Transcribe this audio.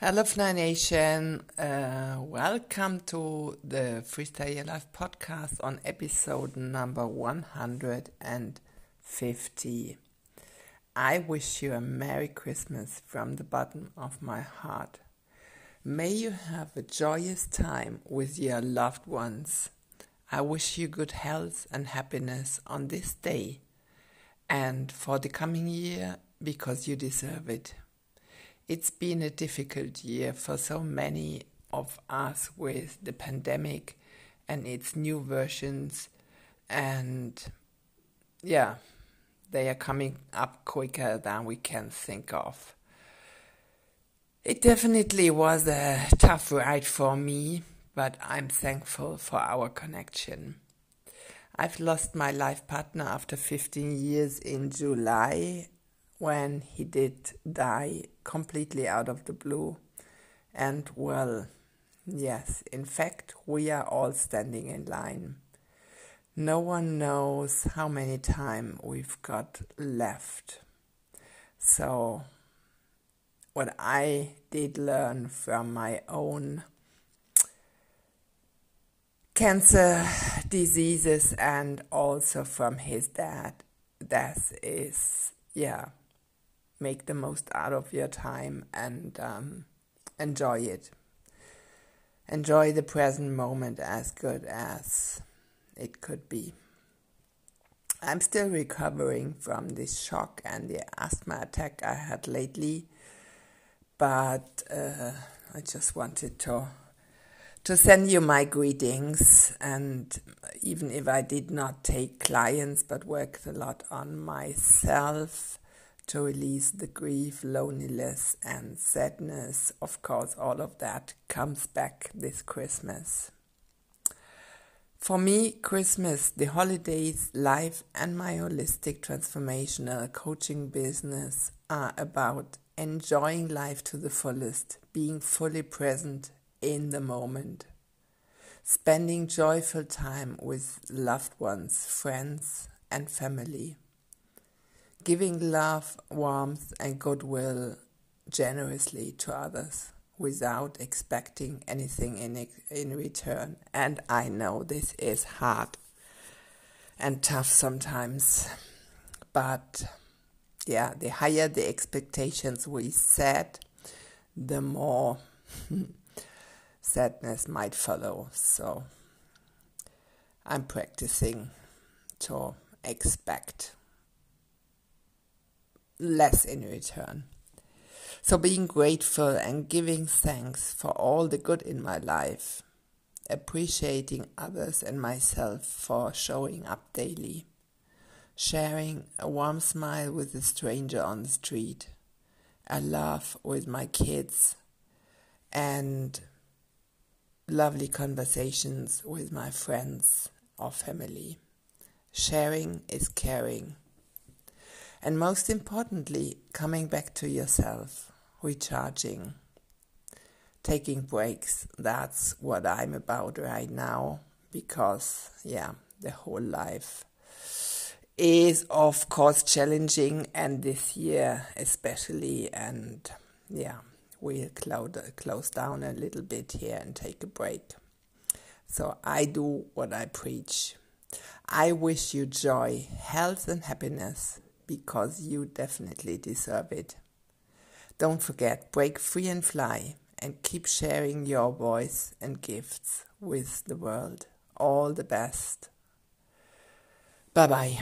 Hello, Fly Nation. Uh, welcome to the Freestyle Your Life podcast on episode number 150. I wish you a Merry Christmas from the bottom of my heart. May you have a joyous time with your loved ones. I wish you good health and happiness on this day and for the coming year because you deserve it. It's been a difficult year for so many of us with the pandemic and its new versions, and yeah, they are coming up quicker than we can think of. It definitely was a tough ride for me, but I'm thankful for our connection. I've lost my life partner after 15 years in July when he did die completely out of the blue. And well, yes, in fact, we are all standing in line. No one knows how many time we've got left. So, what I did learn from my own cancer diseases and also from his dad death is yeah make the most out of your time and um, enjoy it. Enjoy the present moment as good as it could be. I'm still recovering from this shock and the asthma attack I had lately, but uh, I just wanted to to send you my greetings. And even if I did not take clients but worked a lot on myself, to release the grief, loneliness, and sadness. Of course, all of that comes back this Christmas. For me, Christmas, the holidays, life, and my holistic transformational coaching business are about enjoying life to the fullest, being fully present in the moment, spending joyful time with loved ones, friends, and family giving love, warmth, and goodwill generously to others without expecting anything in, in return. And I know this is hard and tough sometimes, but yeah, the higher the expectations we set, the more sadness might follow. So I'm practicing to expect less in return. So, being grateful and giving thanks for all the good in my life, appreciating others and myself for showing up daily, sharing a warm smile with a stranger on the street, a laugh with my kids, and lovely conversations with my friends or family. Sharing is caring. And most importantly, coming back to yourself, recharging, taking breaks. That's what I'm about right now because, yeah, the whole life is, of course, challenging, and this year especially. And yeah, we'll close, down a little bit here and take a break. So I do what I preach. I wish you joy, health, and happiness because you definitely deserve it. Don't forget, break free and fly and keep sharing your voice and gifts with the world. All the best. Bye bye.